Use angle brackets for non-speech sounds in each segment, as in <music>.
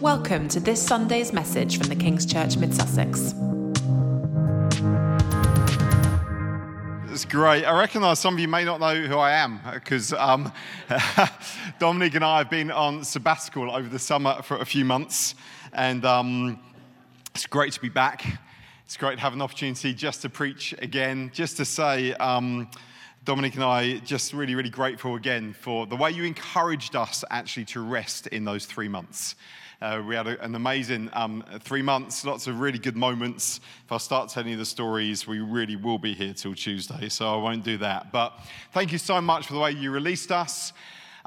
Welcome to this Sunday's message from the King's Church Mid Sussex. It's great. I recognise some of you may not know who I am because um, <laughs> Dominic and I have been on sabbatical over the summer for a few months, and um, it's great to be back. It's great to have an opportunity just to preach again, just to say. Um, Dominic and I just really, really grateful again for the way you encouraged us actually to rest in those three months. Uh, we had a, an amazing um, three months, lots of really good moments. If I start telling you the stories, we really will be here till Tuesday, so I won't do that. But thank you so much for the way you released us.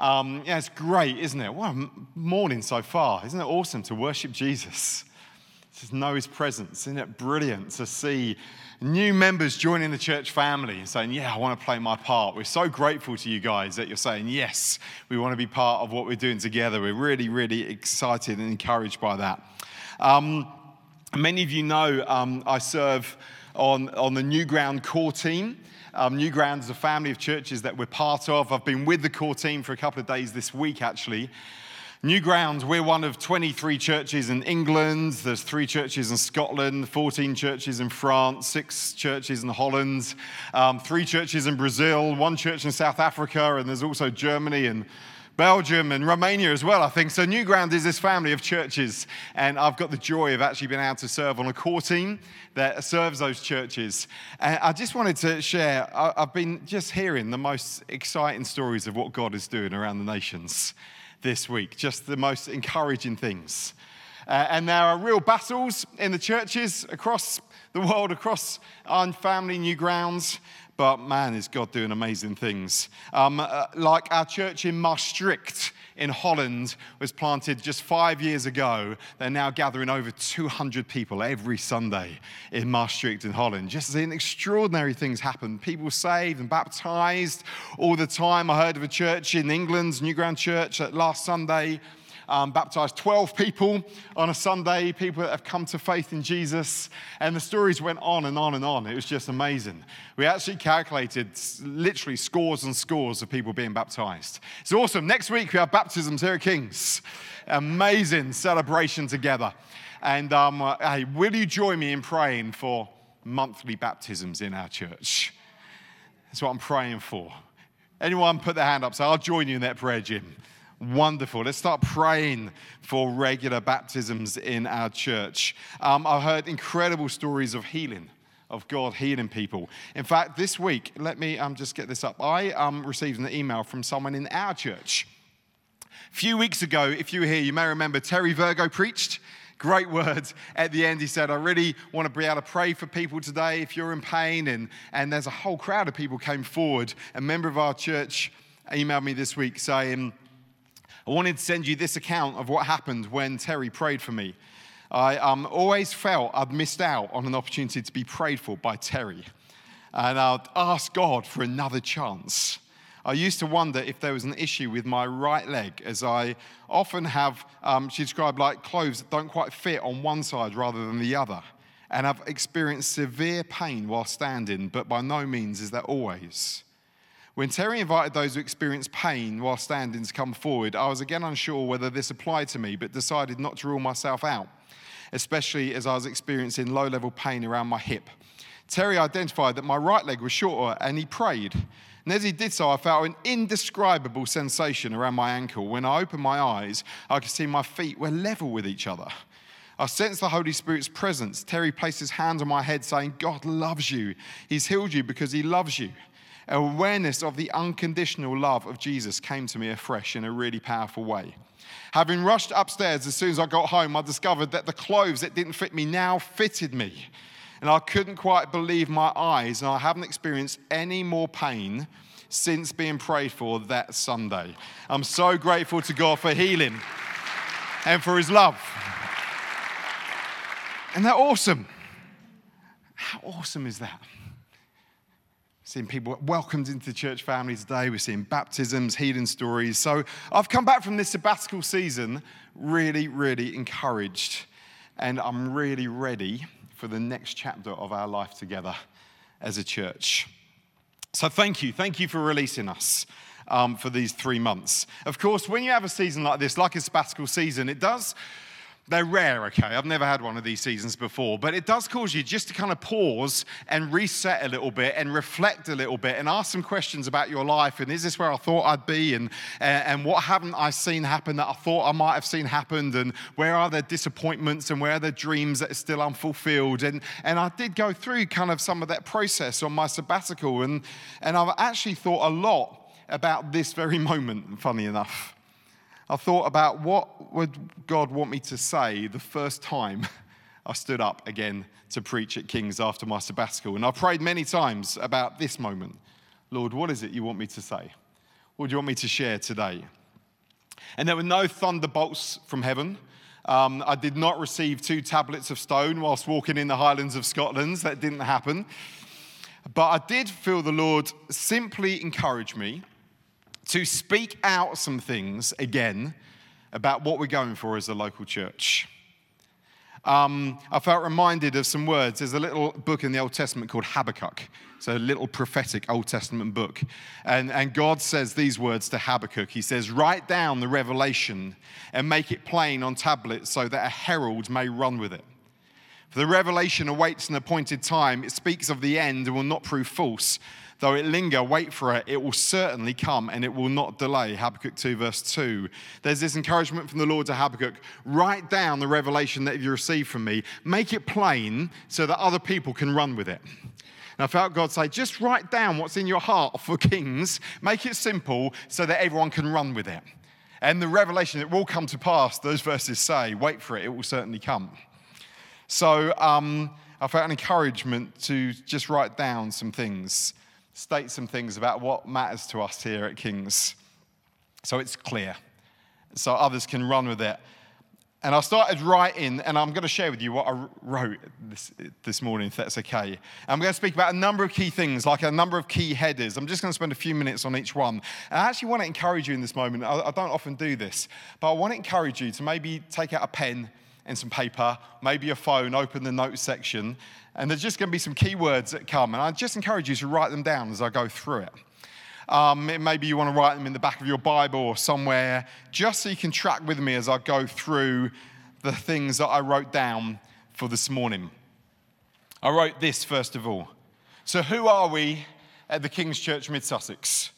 Um, yeah, it's great, isn't it? What a morning so far. Isn't it awesome to worship Jesus? To know his presence. Isn't it brilliant to see new members joining the church family and saying, Yeah, I want to play my part. We're so grateful to you guys that you're saying, Yes, we want to be part of what we're doing together. We're really, really excited and encouraged by that. Um, many of you know um, I serve on, on the New Ground core team. Um, New Ground is a family of churches that we're part of. I've been with the core team for a couple of days this week, actually. New Ground, we're one of 23 churches in England. There's three churches in Scotland, 14 churches in France, six churches in Holland, um, three churches in Brazil, one church in South Africa, and there's also Germany and Belgium and Romania as well, I think. So, New Ground is this family of churches, and I've got the joy of actually being able to serve on a core team that serves those churches. And I just wanted to share, I've been just hearing the most exciting stories of what God is doing around the nations this week. Just the most encouraging things. Uh, and there are real battles in the churches across the world, across our family, new grounds. But man, is God doing amazing things. Um, uh, like our church in Maastricht in Holland was planted just five years ago. They're now gathering over 200 people every Sunday in Maastricht in Holland. Just seeing extraordinary things happen. People saved and baptized all the time. I heard of a church in England, New Ground Church, at last Sunday um, baptized 12 people on a Sunday, people that have come to faith in Jesus. And the stories went on and on and on. It was just amazing. We actually calculated literally scores and scores of people being baptized. It's awesome. Next week, we have baptisms here at Kings. Amazing celebration together. And um, uh, hey, will you join me in praying for monthly baptisms in our church? That's what I'm praying for. Anyone put their hand up, so I'll join you in that prayer, Jim. Wonderful. Let's start praying for regular baptisms in our church. Um, I've heard incredible stories of healing, of God healing people. In fact, this week, let me um, just get this up. I um, received an email from someone in our church. A few weeks ago, if you were here, you may remember Terry Virgo preached. Great words at the end. He said, I really want to be able to pray for people today if you're in pain. And, and there's a whole crowd of people came forward. A member of our church emailed me this week saying, I wanted to send you this account of what happened when Terry prayed for me. I um, always felt I'd missed out on an opportunity to be prayed for by Terry. And I'd ask God for another chance. I used to wonder if there was an issue with my right leg, as I often have, um, she described like clothes that don't quite fit on one side rather than the other. And I've experienced severe pain while standing, but by no means is that always. When Terry invited those who experienced pain while standing to come forward, I was again unsure whether this applied to me, but decided not to rule myself out, especially as I was experiencing low level pain around my hip. Terry identified that my right leg was shorter and he prayed. And as he did so, I felt an indescribable sensation around my ankle. When I opened my eyes, I could see my feet were level with each other. I sensed the Holy Spirit's presence. Terry placed his hand on my head, saying, God loves you. He's healed you because he loves you awareness of the unconditional love of Jesus came to me afresh in a really powerful way. Having rushed upstairs as soon as I got home, I discovered that the clothes that didn't fit me now fitted me. And I couldn't quite believe my eyes, and I haven't experienced any more pain since being prayed for that Sunday. I'm so grateful to God for healing and for his love. And that awesome. How awesome is that? Seeing people welcomed into the church family today. We're seeing baptisms, healing stories. So I've come back from this sabbatical season really, really encouraged. And I'm really ready for the next chapter of our life together as a church. So thank you. Thank you for releasing us. Um, for these three months. Of course, when you have a season like this, like a sabbatical season, it does They're rare, okay? I've never had one of these seasons before, but it does cause you just to kind of pause and reset a little bit and reflect a little bit and ask some questions about your life. And is this where I thought I'd be? And, uh, and what haven't I seen happen that I thought I might have seen happen? And where are there disappointments and where are there dreams that are still unfulfilled? And, and I did go through kind of some of that process on my sabbatical, and, and I've actually thought a lot about this very <laughs> moment, funny enough. I thought about what would God want me to say the first time <laughs> I stood up again to preach at King's after my sabbatical. And I prayed many times about this moment. Lord, what is it you want me to say? What do you want me to share today? And there were no thunderbolts from heaven. Um, I did not receive two tablets of stone whilst walking in the Highlands of Scotland. That didn't happen. But I did feel the Lord simply encourage me to speak out some things again about what we're going for as a local church. Um, I felt reminded of some words. There's a little book in the Old Testament called Habakkuk. It's a little prophetic Old Testament book. And, and God says these words to Habakkuk He says, Write down the revelation and make it plain on tablets so that a herald may run with it. For the revelation awaits an appointed time. It speaks of the end and will not prove false. Though it linger, wait for it. It will certainly come and it will not delay. Habakkuk 2, verse 2. There's this encouragement from the Lord to Habakkuk write down the revelation that you received from me, make it plain so that other people can run with it. And I felt God say, just write down what's in your heart for kings, make it simple so that everyone can run with it. And the revelation, it will come to pass, those verses say, wait for it, it will certainly come. So um, I felt an encouragement to just write down some things state some things about what matters to us here at King's so it's clear, so others can run with it. And I started writing, and I'm going to share with you what I wrote this, this morning, if that's okay. I'm going to speak about a number of key things, like a number of key headers. I'm just going to spend a few minutes on each one. And I actually want to encourage you in this moment. I, I don't often do this, but I want to encourage you to maybe take out a pen and some paper, maybe a phone, open the notes section, and there's just going to be some keywords that come. And I just encourage you to write them down as I go through it. Um, maybe you want to write them in the back of your Bible or somewhere, just so you can track with me as I go through the things that I wrote down for this morning. I wrote this first of all. So, who are we at the King's Church Mid Sussex?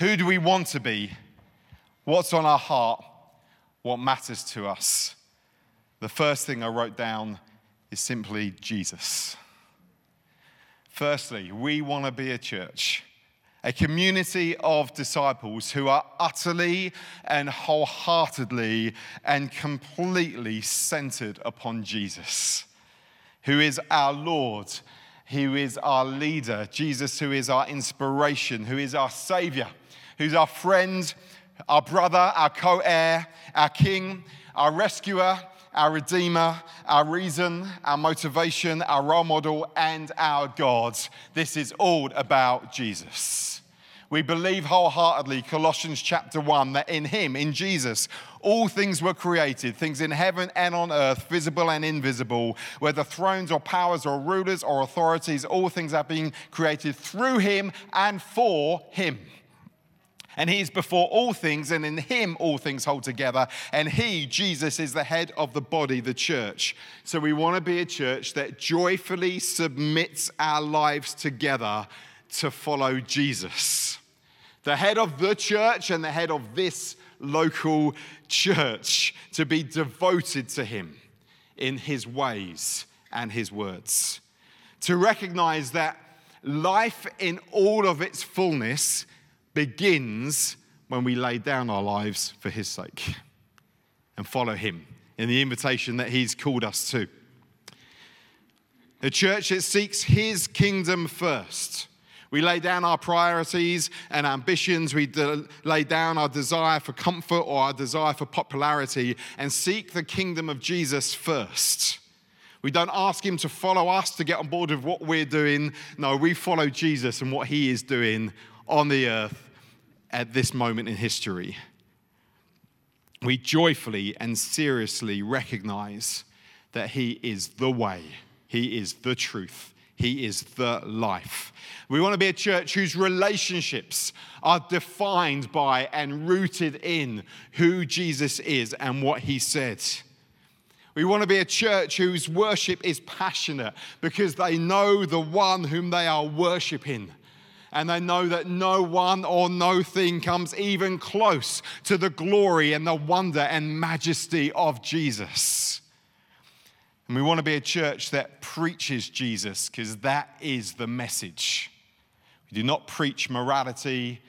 Who do we want to be? What's on our heart? What matters to us? The first thing I wrote down is simply Jesus. Firstly, we want to be a church, a community of disciples who are utterly and wholeheartedly and completely centered upon Jesus, who is our Lord, who is our leader, Jesus, who is our inspiration, who is our Savior, who's our friend, our brother, our co heir, our King, our rescuer, our Redeemer, our reason, our motivation, our role model, and our God. This is all about Jesus. We believe wholeheartedly, Colossians chapter 1, that in Him, in Jesus, all things were created, things in heaven and on earth, visible and invisible, whether thrones or powers or rulers or authorities, all things are being created through Him and for Him. And he is before all things, and in him all things hold together. And he, Jesus, is the head of the body, the church. So we want to be a church that joyfully submits our lives together to follow Jesus. The head of the church and the head of this local church to be devoted to him in his ways and his words. To recognize that life in all of its fullness begins when we lay down our lives for His sake and follow Him in the invitation that He's called us to. The church that seeks His kingdom first. We lay down our priorities and ambitions. We de- lay down our desire for comfort or our desire for popularity and seek the kingdom of Jesus first. We don't ask him to follow us to get on board with what we're doing. No, we follow Jesus and what he is doing on the earth at this moment in history. We joyfully and seriously recognize that He is the way, He is the truth, He is the life. We want to be a church whose relationships are defined by and rooted in who Jesus is and what He said. We want to be a church whose worship is passionate because they know the one whom they are worshiping. And they know that no one or no thing comes even close to the glory and the wonder and majesty of Jesus. And we want to be a church that preaches Jesus because that is the message. We do not preach morality,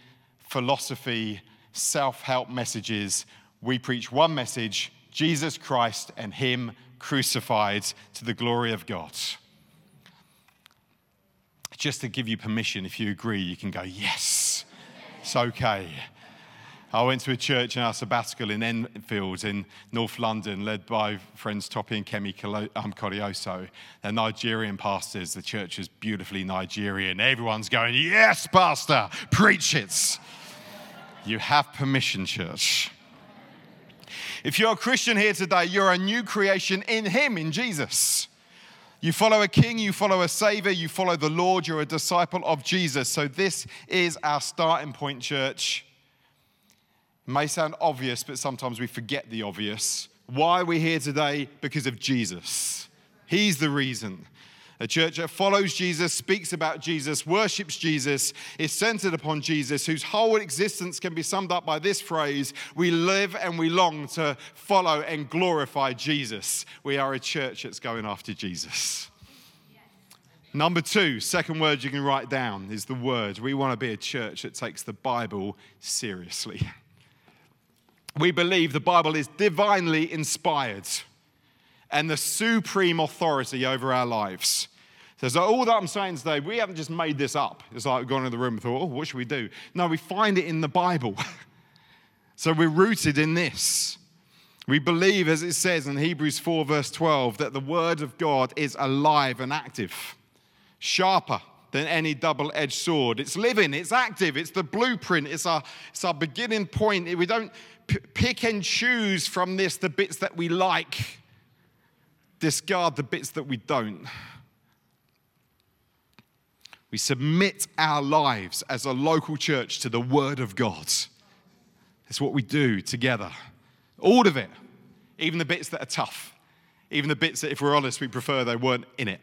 philosophy, self help messages. We preach one message Jesus Christ and Him crucified to the glory of God. Just to give you permission, if you agree, you can go, Yes, it's okay. I went to a church in our sabbatical in Enfield in North London, led by friends Toppy and Kemi um, Korioso. They're Nigerian pastors. The church is beautifully Nigerian. Everyone's going, Yes, Pastor, preach it. You have permission, church. If you're a Christian here today, you're a new creation in Him, in Jesus. You follow a king, you follow a savior, you follow the Lord, you're a disciple of Jesus. So, this is our starting point, church. It may sound obvious, but sometimes we forget the obvious. Why are we here today? Because of Jesus. He's the reason. A church that follows Jesus, speaks about Jesus, worships Jesus, is centered upon Jesus, whose whole existence can be summed up by this phrase We live and we long to follow and glorify Jesus. We are a church that's going after Jesus. Number two, second word you can write down is the word. We want to be a church that takes the Bible seriously. We believe the Bible is divinely inspired and the supreme authority over our lives. So, all that I'm saying today, we haven't just made this up. It's like we've gone in the room and thought, oh, what should we do? No, we find it in the Bible. <laughs> so we're rooted in this. We believe, as it says in Hebrews 4, verse 12, that the word of God is alive and active, sharper than any double edged sword. It's living, it's active, it's the blueprint, it's our, it's our beginning point. We don't p- pick and choose from this the bits that we like, discard the bits that we don't. We submit our lives as a local church to the Word of God. That's what we do together. All of it, even the bits that are tough, even the bits that, if we're honest, we prefer they weren't in it.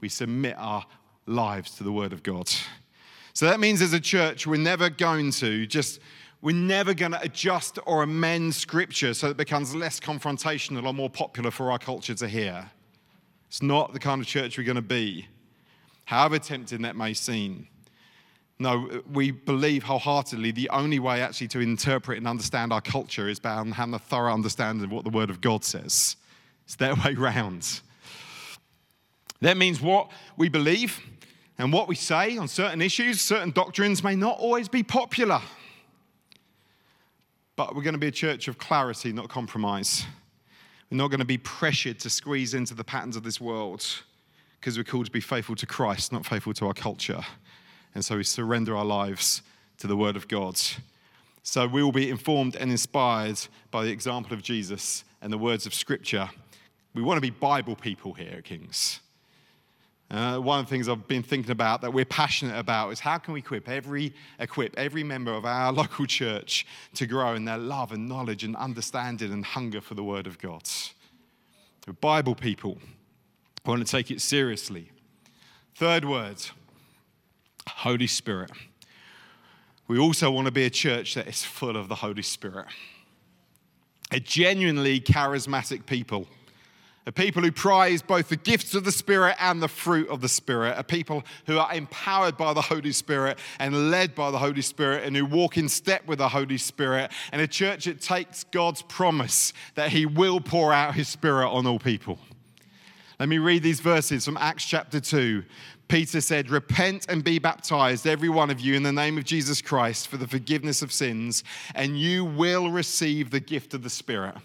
We submit our lives to the Word of God. So that means as a church, we're never going to just, we're never going to adjust or amend Scripture so it becomes less confrontational or more popular for our culture to hear. It's not the kind of church we're going to be however tempting that may seem. No, we believe wholeheartedly the only way actually to interpret and understand our culture is by having a thorough understanding of what the Word of God says. It's their way round. That means what we believe and what we say on certain issues, certain doctrines may not always be popular. But we're going to be a church of clarity, not compromise. We're not going to be pressured to squeeze into the patterns of this world because we're called to be faithful to Christ, not faithful to our culture. And so we surrender our lives to the Word of God. So we will be informed and inspired by the example of Jesus and the words of Scripture. We want to be Bible people here at Kings. Uh, one of the things I've been thinking about that we're passionate about is how can we equip every, equip every member of our <laughs> local church to grow in their love and knowledge and understanding and hunger for the Word of God. We're Bible people. I want to take it seriously. Third word Holy Spirit. We also want to be a church that is full of the Holy Spirit. A genuinely charismatic people. A people who prize both the gifts of the Spirit and the fruit of the Spirit. A people who are empowered by the Holy Spirit and led by the Holy Spirit and who walk in step with the Holy Spirit. And a church that takes God's promise that He will pour out His Spirit on all people. Let me read these verses from Acts chapter 2. Peter said, Repent and be baptized, every one of you, in the name of Jesus Christ for the forgiveness of sins, and you will receive the gift of the Spirit.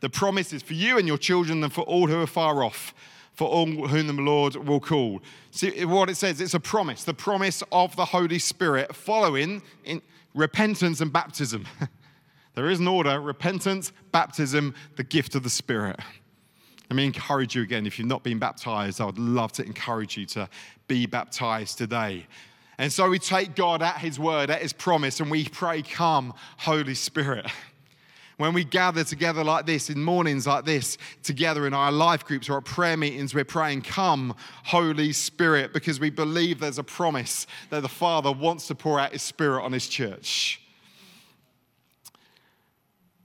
The promise is for you and your children and for all who are far off, for all whom the Lord will call. See what it says? It's a promise, the promise of the Holy Spirit following in repentance and baptism. <laughs> there is an order repentance, baptism, the gift of the Spirit. Let me encourage you again. If you've not been baptized, I would love to encourage you to be baptized today. And so we take God at His word, at His promise, and we pray, Come, Holy Spirit. When we gather together like this, in mornings like this, together in our life groups or at prayer meetings, we're praying, Come, Holy Spirit, because we believe there's a promise that the Father wants to pour out His Spirit on His church.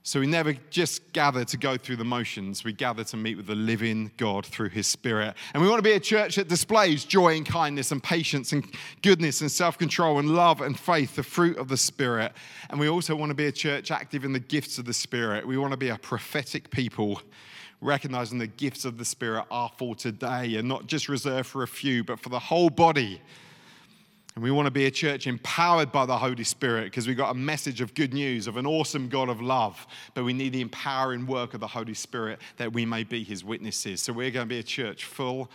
So we never just gather to go through the motions. We gather to meet with the living God through his spirit. And we want to be a church that displays joy and kindness and patience and goodness and self control and love and faith, the fruit of the spirit. And we also want to be a church active in the gifts of the spirit. We want to be a prophetic people recognizing the gifts of the Spirit are for today and not just reserved for a few, but for the whole body. And we want to be a church empowered by the Holy Spirit because we've got a message of good news of an awesome God of love, but we need the empowering work of the Holy Spirit that we may be his witnesses. So we're going to be a church full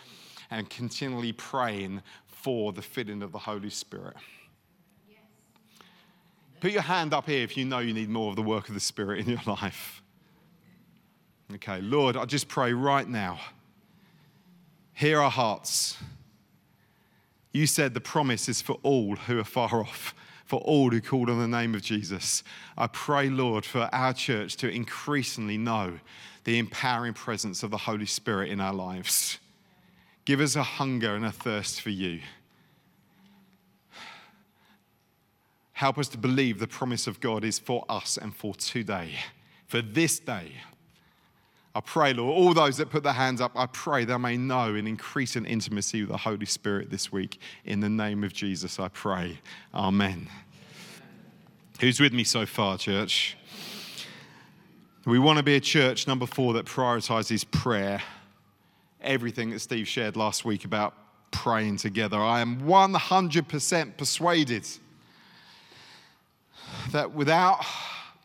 and continually praying for the filling of the Holy Spirit. Put your hand up here if you know you need more of the work of the Spirit in your <laughs> life. Okay, Lord, I just pray right now. Hear our hearts. You said the promise is for all who are far off, for all who called on the name of Jesus. I pray, Lord, for our church to increasingly know the empowering presence of the Holy Spirit in our lives. Give us a hunger and a thirst for you. Help us to believe the promise of God is for us and for today, for this day. I pray, Lord, all those that put their hands up, I pray they may know and increase in intimacy with the Holy Spirit this week. In the name of Jesus, I pray. Amen. Who's with me so far, church? We want to be a church, number four, that prioritizes prayer. Everything that Steve shared last week about praying together. I am 100% persuaded that without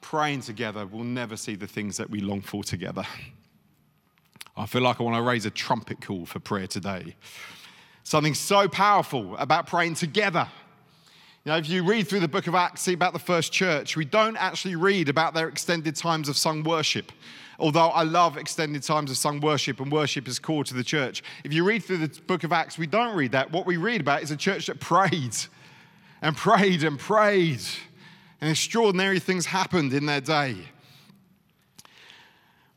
praying together, we'll never see the things that we long for together. I feel like I want to raise a trumpet call for prayer today. Something so powerful about praying together. You know, if you read through the book of Acts, see about the first church, we don't actually read about their extended times of sung worship. Although I love extended times of sung worship and worship is core to the church. If you read through the book of Acts, we don't read that. What we read about is a church that prayed and prayed and prayed, and extraordinary things happened in their day.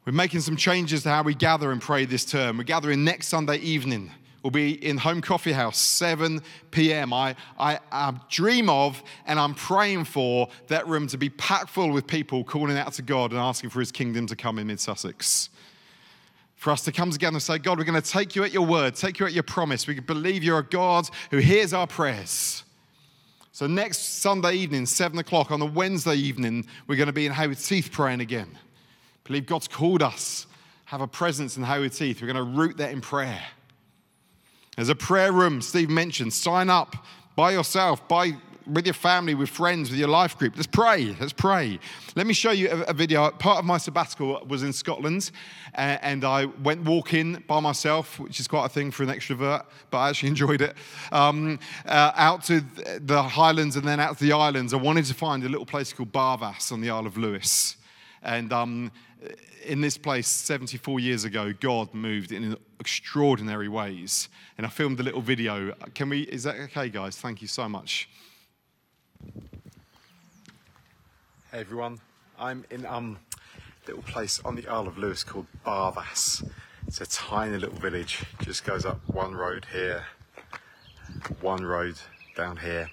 We're making some changes to how we gather and pray this term. We're gathering next Sunday evening. We'll be in Home Coffee House, 7 p.m. I, I, I, dream of and I'm praying for that room to be packed full with people calling out to God and asking for His kingdom to come in mid Sussex. For us to come together and say, God, we're going to take you at your word, take you at your promise. We believe you're a God who hears our prayers. So, next Sunday evening, 7 o'clock, on the Wednesday evening, we're going to be in Haywards Heath praying again believe God's called us, have a presence in Haywards Heath. We're going to root that in prayer. There's a prayer room, Steve mentioned. Sign up by yourself, by with your family, with friends, with your life group. Let's pray. Let's pray. Let me show you a, a video. Part of my sabbatical was in Scotland, uh, and I went walking by myself, which is quite a thing for an extrovert, but I actually <laughs> enjoyed it. Um, uh, out to the Highlands and then out to the islands. I wanted to find a little place called Barvas on the Isle of Lewis. And um, in this place 74 years ago, God moved in extraordinary ways. And I filmed a little video. Can we, is that okay, guys? Thank you so much. Hey, everyone. I'm in um, a little place on the Isle of Lewis called Barvas. It's a tiny little village. Just goes up one road here, one road down here.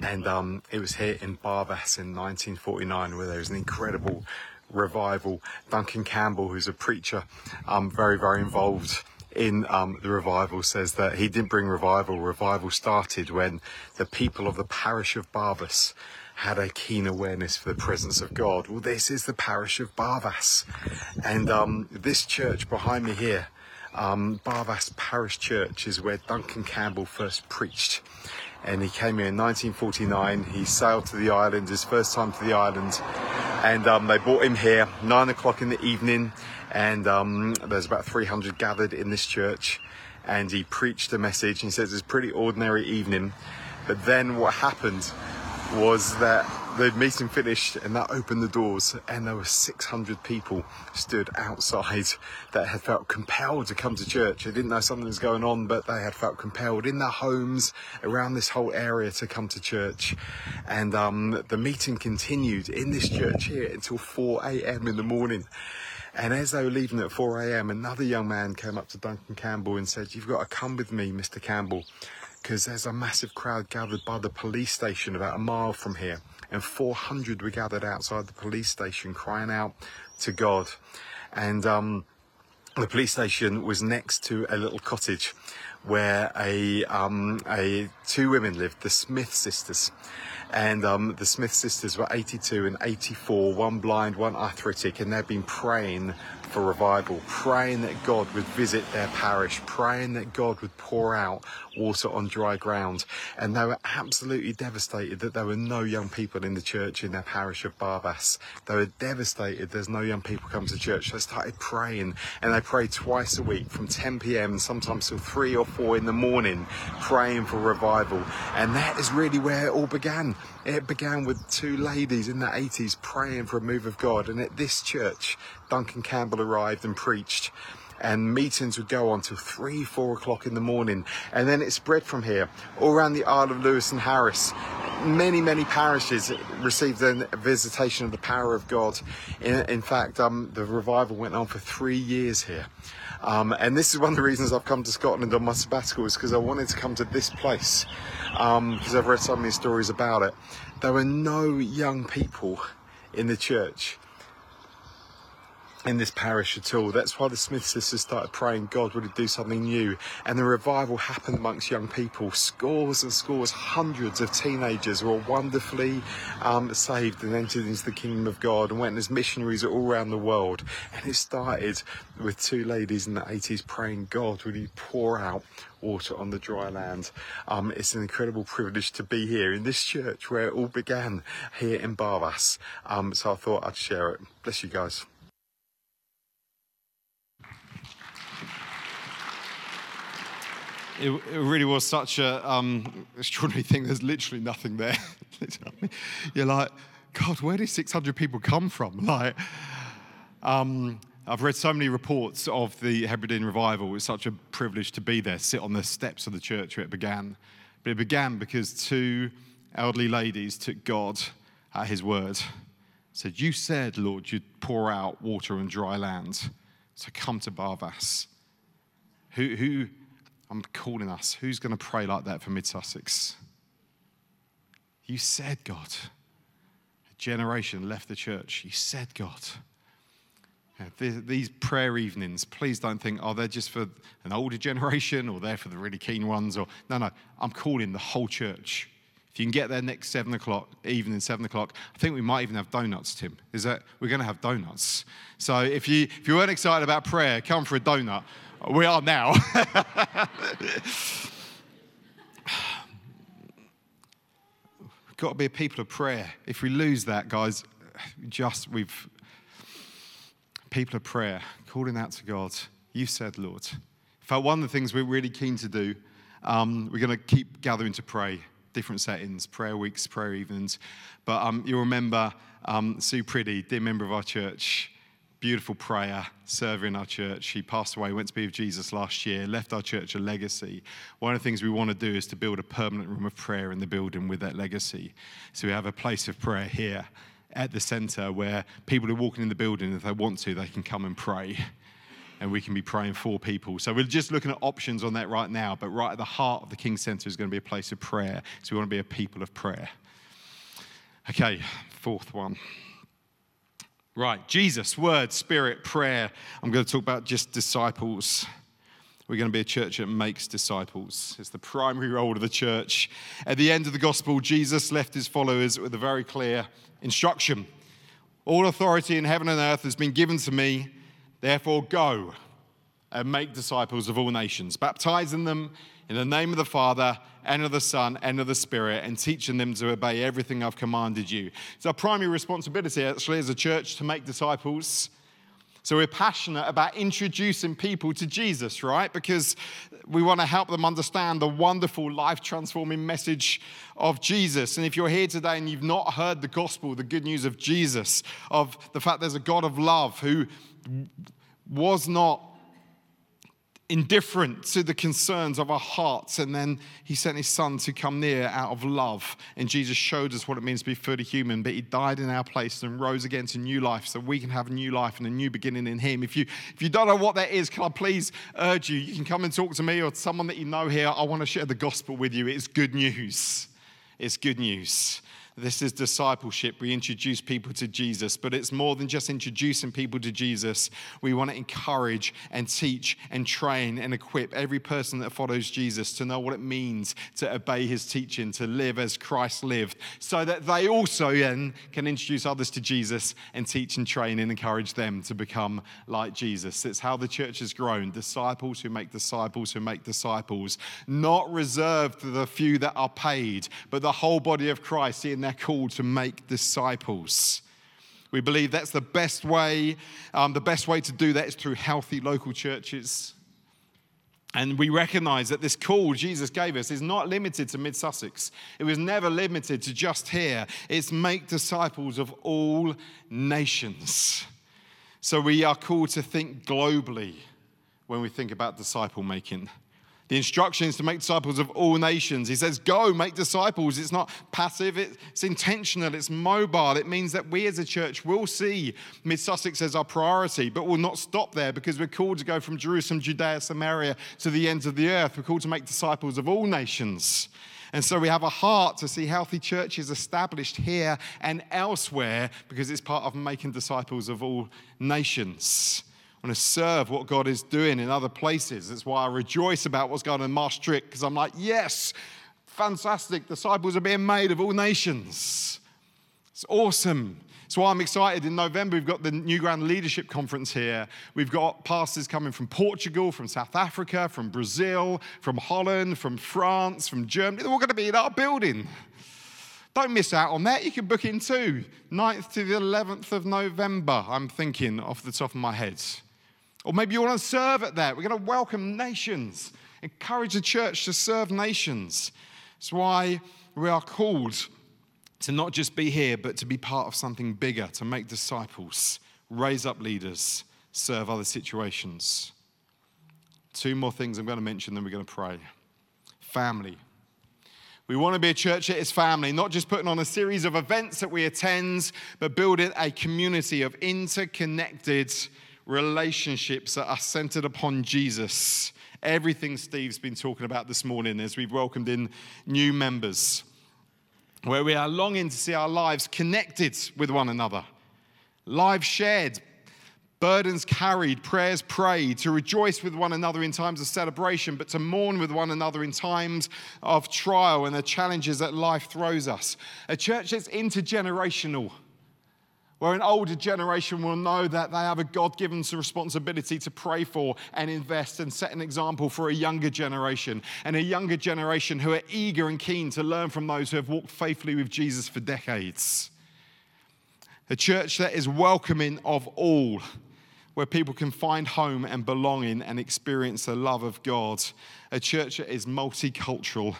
And um, it was here in Barvas in 1949 where there was an incredible revival. Duncan Campbell, who's a preacher, um, very, very involved in um, the revival, says that he didn't bring revival. Revival started when the people of the parish of Barvas had a keen awareness for the presence of God. Well, this is the parish of Barvas. And um, this church behind me here, um, Barvas Parish Church, is where Duncan Campbell first preached and he came here in 1949. He sailed to the island, his first time to the island, and um, they brought him here nine o'clock in the evening. And um, there's about 300 gathered in this church, and he preached a message. He says it's a pretty ordinary evening, but then what happened was that the meeting finished and that opened the doors and there were 600 people stood outside that had felt compelled to come to church. They didn't know something was going on, but they had felt compelled in their homes around this whole area to come to church. And um, the meeting continued in this church here until 4 a.m. in the morning. And as they were leaving at 4 a.m., another young man came up to Duncan Campbell and said, You've got to come with me, Mr. Campbell, because there's a massive crowd gathered by the police station about a mile from here and 400 were gathered outside the police station crying out to God. And um, the police station was next to a little cottage where a, um, a two women lived, the Smith sisters. And um, the Smith sisters were 82 and 84, one blind, one arthritic, and they'd been praying for revival, praying that God would visit their parish, praying that God would pour out water on dry ground. And they were absolutely devastated that there were no young people in the church in their parish of Barvas. They were devastated there's no young people come to church. So They started praying and they prayed twice a week from 10 p.m. sometimes till 3 or 4 in the morning, praying for revival. And that is really where it all began. It began with two ladies in the 80s praying for a move of God. And at this church, Duncan Campbell arrived and preached and meetings would go on till three, four o'clock in the morning. And then it spread from here, all around the Isle of Lewis and Harris. Many, many parishes received a visitation of the power of God. In, in fact, um, the revival went on for three years here. Um, and this is one of the reasons I've come to Scotland on my sabbatical is because I wanted to come to this place because um, I've read so many stories about it. There were no young people in the church in this parish at all. That's why the Smith sisters started praying God would do something new. And the revival happened amongst young people. Scores and scores, hundreds of teenagers were wonderfully um, saved and entered into the kingdom of God and went as missionaries all around the world. And it started with two ladies in the 80s praying God would he pour out water on the dry land. Um, it's an incredible privilege to be here in this church where it all began here in Barvas. Um, so I thought I'd share it. Bless you guys. It, it really was such a um, extraordinary thing. There's literally nothing there. <laughs> You're like, God, where did 600 people come from? <laughs> Like, um, I've read so many reports of the Hebridean revival. It was such a privilege to be there, sit on the steps of the church where it began. But it began because two elderly ladies took God at his word. Said, You said, Lord, you'd pour out water on dry land. So come to Barvas. Who, who I'm calling us. Who's going to pray like that for Mid Sussex? You said, God. A generation left the church. You said, God. These prayer evenings, please don't think, oh, they're just for an older <laughs> generation or they're for the really keen ones. Or no, no, I'm calling the whole church. If you can get there next seven o'clock, evening seven o'clock, I think we might even have donuts, Tim. Is that we're going to have donuts? So if you if you weren't excited about prayer, come for a donut. We are now. We've Got to be a people of prayer. If we lose that, guys, just we've people of prayer, calling out to God. You said, Lord. In fact, one of the things we're really keen to do, um, we're going to keep gathering to pray, different settings, prayer weeks, prayer evenings. But um, you'll remember um, Sue Pretty, dear member of our church, beautiful prayer, server in our church. She passed away, went to be with Jesus last year, left our church a legacy. One of the things we want to do is to build a permanent room of prayer in the building with that legacy. So we have a place of prayer here at the center where people who are walking in the building, if they want to, they can come and pray. And we can be praying for people. So we're just looking at options on that right now. But right at the heart of the King Center is going to be a place of prayer. So we want to be a people of prayer. Okay, fourth one. Right, Jesus, word, spirit, prayer. I'm going to talk about just disciples. We're going to be a church that makes disciples. It's the primary role of the church. At the end of the gospel, Jesus left his followers with a very clear instruction All authority in heaven and earth has been given to me, therefore go and make disciples of all nations, baptizing them in the name of the Father and of the Son and of the Spirit, and teaching them to obey everything I've commanded you. It's our primary responsibility, actually, as a church to make disciples. So we're passionate about introducing people to Jesus, right? Because we want to help them understand the wonderful, life transforming message of Jesus. And if you're here today and you've not heard the gospel, the good news of Jesus, of the fact there's a God of love who was not indifferent to the concerns of our hearts. And then he sent his son to come near out of love. And Jesus showed us what it means to be fully human. But he died in our place and rose again to new life so we can have a new life and a new beginning in him. If you, if you don't know what that is, can I please urge you? You can come and talk to me or someone that you know here. I want to share the gospel with you. It's good news. It's good news. This is discipleship. We introduce people to Jesus, but it's more than just introducing people to Jesus. We want to encourage and teach and train and equip every person that follows Jesus to know what it means to obey his teaching, to live as Christ lived, so that they also then can introduce others to Jesus and teach and train and encourage them to become like Jesus. It's how the church has grown disciples who make disciples who make disciples, not reserved for the few that are paid, but the whole body of Christ in they're called to make disciples. We believe that's the best way. Um, the best way to do that is through healthy local churches. And we recognize that this call Jesus gave us is not limited to Mid Sussex. It was never limited to just here. It's make disciples of all nations. So we are called to think globally when we think about disciple making. The instruction is to make disciples of all nations. He says, Go, make disciples. It's not passive, it's intentional, it's mobile. It means that we as a church will see Mid Sussex as our priority, but will not stop there because we're called to go from Jerusalem, Judea, Samaria to the ends of the earth. We're called to make disciples of all nations. And so we have a heart to see healthy churches established here and elsewhere because it's part of making disciples of all nations want to serve what God is doing in other places. That's why I rejoice about what's going on in Maastricht, because I'm like, yes, fantastic. Disciples are being made of all nations. It's awesome. That's why I'm excited. In November, we've got the New Ground Leadership Conference here. We've got pastors coming from Portugal, from South Africa, from Brazil, from Holland, from France, from Germany. They're all going to be in our building. Don't miss out on that. You can book in too. 9th to the 11th of November, I'm thinking off the top of my head. Or maybe you want to serve at that. We're going to welcome nations, encourage the church to serve nations. That's why we are called to not just be here, but to be part of something bigger, to make disciples, raise up leaders, serve other situations. Two more things I'm going to mention, then we're going to pray. Family. We want to be a church that is family, not just putting on a series of events that we attend, but building a community of interconnected relationships that are centered upon Jesus. Everything Steve's been talking about this morning as we've welcomed in new members, where we are longing to see our lives connected with one another, lives shared, burdens carried, prayers prayed, to rejoice with one another in times of celebration, but to mourn with one another in times of trial and the challenges that life throws us. A church that's intergenerational where an older generation will know that they have a God given responsibility to pray for and invest and set an example for a younger generation, and a younger generation who are eager and keen to learn from those who have walked faithfully with Jesus for decades. A church that is welcoming of all, where people can find home and belonging and experience the love of God. A church that is multicultural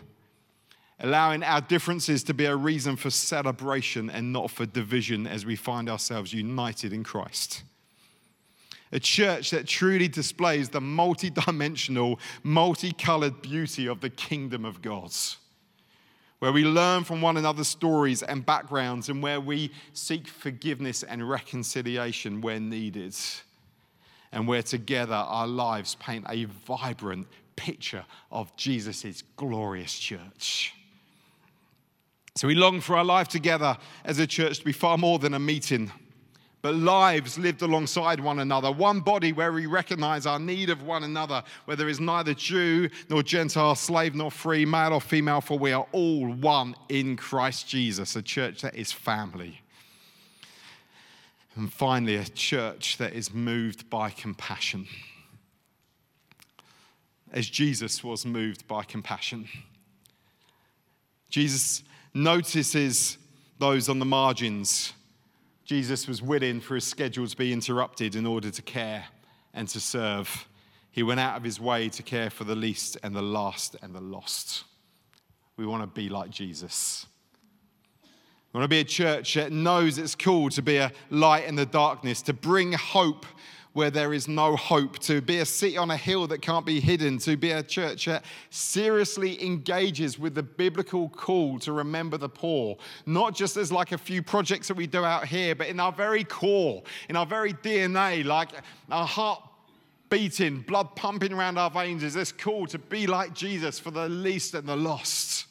allowing our differences to be a reason for celebration and not for division as we find ourselves united in Christ. A church that truly displays the multi-dimensional, multicolored beauty of the kingdom of God. Where we learn from one another's stories and backgrounds, and where we seek forgiveness and reconciliation where needed. And where together our lives paint a vibrant picture of Jesus' glorious church. So we long for our life together as a church to be far more than a meeting, but lives lived alongside one another, one body where we recognize our need of one another, where there is neither Jew nor Gentile, slave nor free, male or female, for we are all one in Christ Jesus, a church that is family. And finally, a church that is moved by compassion. As Jesus was moved by compassion. Jesus notices those on the margins Jesus was willing for his schedule to be interrupted in order to care and to serve. He went out of his way to care for the least and the last and the lost. We want to be like Jesus. We want to be a church that knows it's cool to be a light in the darkness, to bring hope where there is no hope, to be a city on a hill that can't be hidden, to be a church that seriously engages with the biblical call to remember the poor, not just as like a few projects that we do out here, but in our very core, in our very DNA, like our heart beating, blood pumping around our veins. Is this call to be like Jesus for the least and the lost?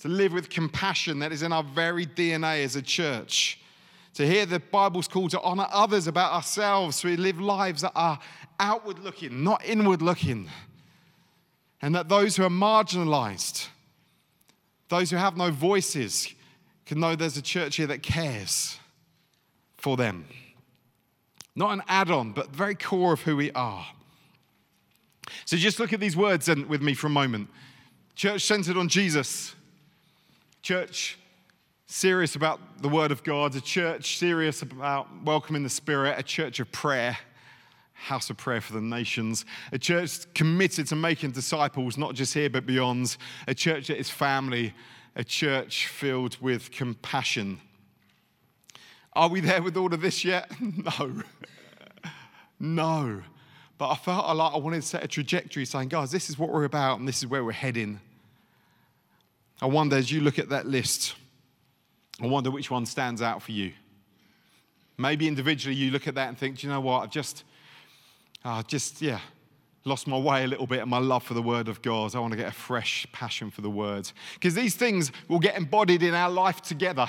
To live with compassion that is in our very DNA as a church to hear the Bible's call to honor others about ourselves. So we live lives that are outward looking, not inward looking. And that those who are marginalized, those who have no voices, can know there's a church here that cares for them. Not an add on, but very core of who we are. So just look at these words with me for a moment. Church centered on Jesus. Church serious about the Word of God, a church serious about welcoming the Spirit, a church of prayer, house of prayer for the nations, a church committed to making disciples, not just here but beyond, a church that is family, a church filled with compassion. Are we there with all of this yet? <laughs> No. <laughs> no. But I felt like I wanted to set a trajectory saying, guys, this is what we're about and this is where we're heading. I wonder as you look at that list, I wonder which one stands out for you. Maybe individually you look at that and think, do you know what? I've just, uh, just, yeah, lost my way a little bit in my love for the Word of God. I want to get a fresh passion for the Word. Because these things will get embodied in our life together.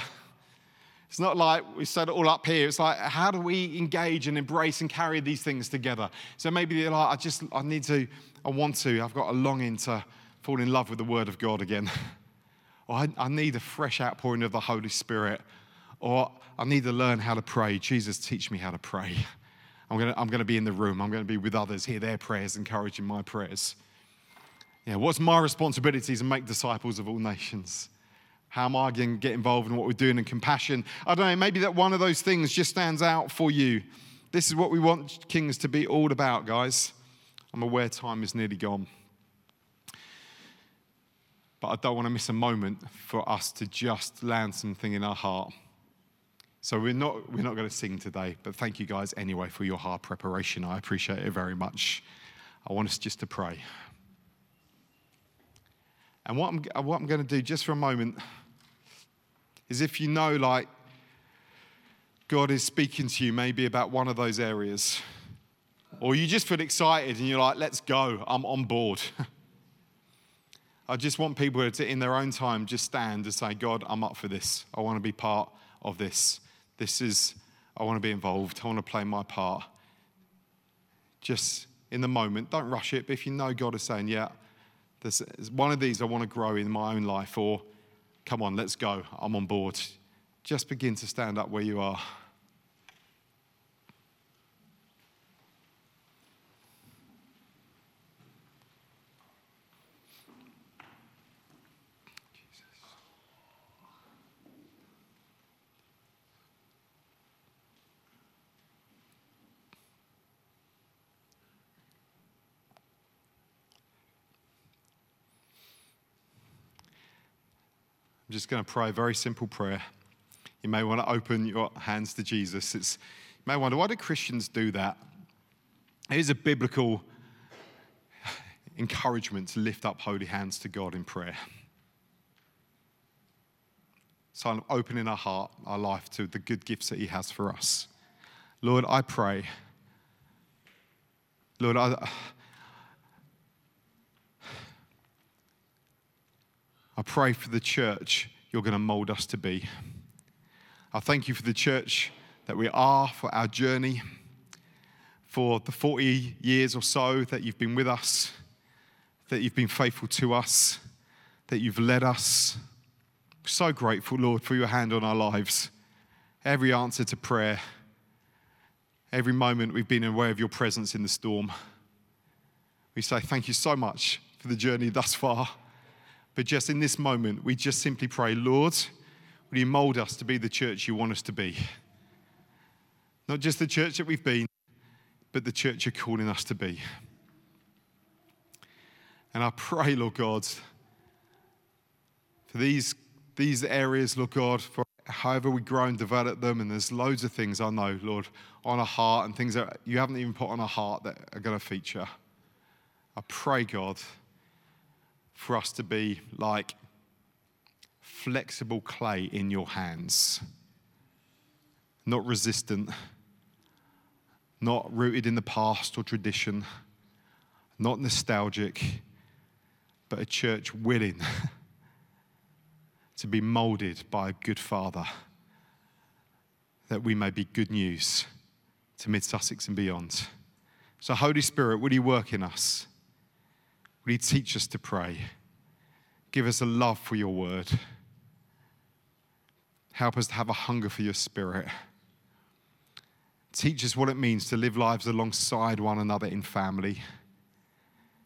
It's not like we set it all up here. It's like, how do we engage and embrace and carry these things together? So maybe you're like, I just, I need to, I want to, I've got a longing to fall in love with the Word of God again. <laughs> or I, I need a fresh outpouring of the Holy Spirit, or I need to learn how to pray. Jesus, teach me how to pray. I'm going to I'm going to be in the room. I'm going to be with others, hear their prayers, encouraging my prayers. Yeah, what's my responsibility to make disciples of all nations? How am I going to get involved in what we're doing in compassion? I don't know, maybe that one of those things just stands out for you. This is what we want Kings to be all about, guys. I'm aware time is nearly gone but I don't want to miss a moment for us to just land something in our heart. So we're not, we're not going to sing today, but thank you guys anyway for your hard preparation. I appreciate it very much. I want us just to pray. And what I'm, what I'm going to do just for a moment is if you know, like, God is speaking to you maybe about one of those areas, or you just feel excited and you're like, let's go, I'm on board. <laughs> I just want people to, in their own time, just stand and say, God, I'm up for this. I want to be part of this. This is, I want to be involved. I want to play my part. Just in the moment, don't rush it. But if you know God is saying, yeah, this is one of these I want to grow in my own life, or come on, let's go, I'm on board. Just begin to stand up where you are. I'm just going to pray a very simple prayer. You may want to open your hands to Jesus. It's, you may wonder, why do Christians do that? It is a biblical encouragement to lift up holy hands to God in prayer. So I'm opening our heart, our life to the good gifts that He has for us. Lord, I pray. Lord, I, I pray for the church you're going to mold us to be. I thank you for the church that we are, for our journey, for the 40 years or so that you've been with us, that you've been faithful to us, that you've led us. So grateful, Lord, for your hand on our lives. Every answer to prayer, every moment we've been aware of your presence in the storm. We say thank you so much for the journey thus far. But just in this moment, we just simply pray, Lord, will you mold us to be the church you want us to be? Not just the church that we've been, but the church you're calling us to be. And I pray, Lord God, for these, these areas, Lord God, for however we grow and develop them, and there's loads of things I know, Lord, on our heart and things that you haven't even put on our heart that are going to feature. I pray, God, for us to be like flexible clay in your hands, not resistant, not rooted in the past or tradition, not nostalgic, but a church willing <laughs> to be molded by a good father, that we may be good news to Mid Sussex and beyond. So, Holy Spirit, would you work in us? Would you teach us to pray? Give us a love for your word. Help us to have a hunger for your spirit. Teach us what it means to live lives alongside one another in family.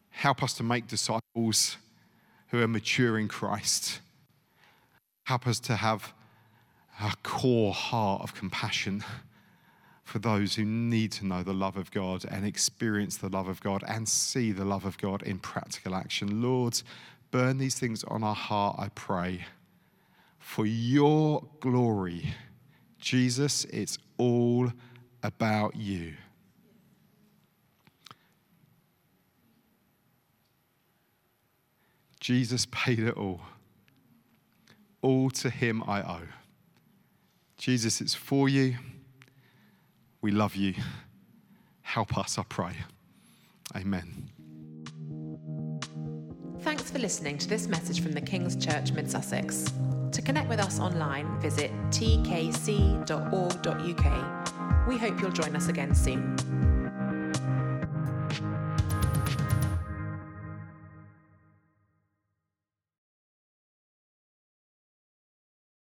Help us to make disciples who are mature in Christ. Help us to have a core heart of compassion for those who need to know the love of God and experience the love of God and see the love of God in practical action. Lord, burn these things on our heart, I pray. For your glory, Jesus, it's all about you. Jesus paid it all. All to him I owe. Jesus, it's for you. We love you. Help us, I pray. Amen. Thanks for listening to this message from the King's Church Mid Sussex. To connect with us online, visit tkc.org.uk. We hope you'll join us again soon.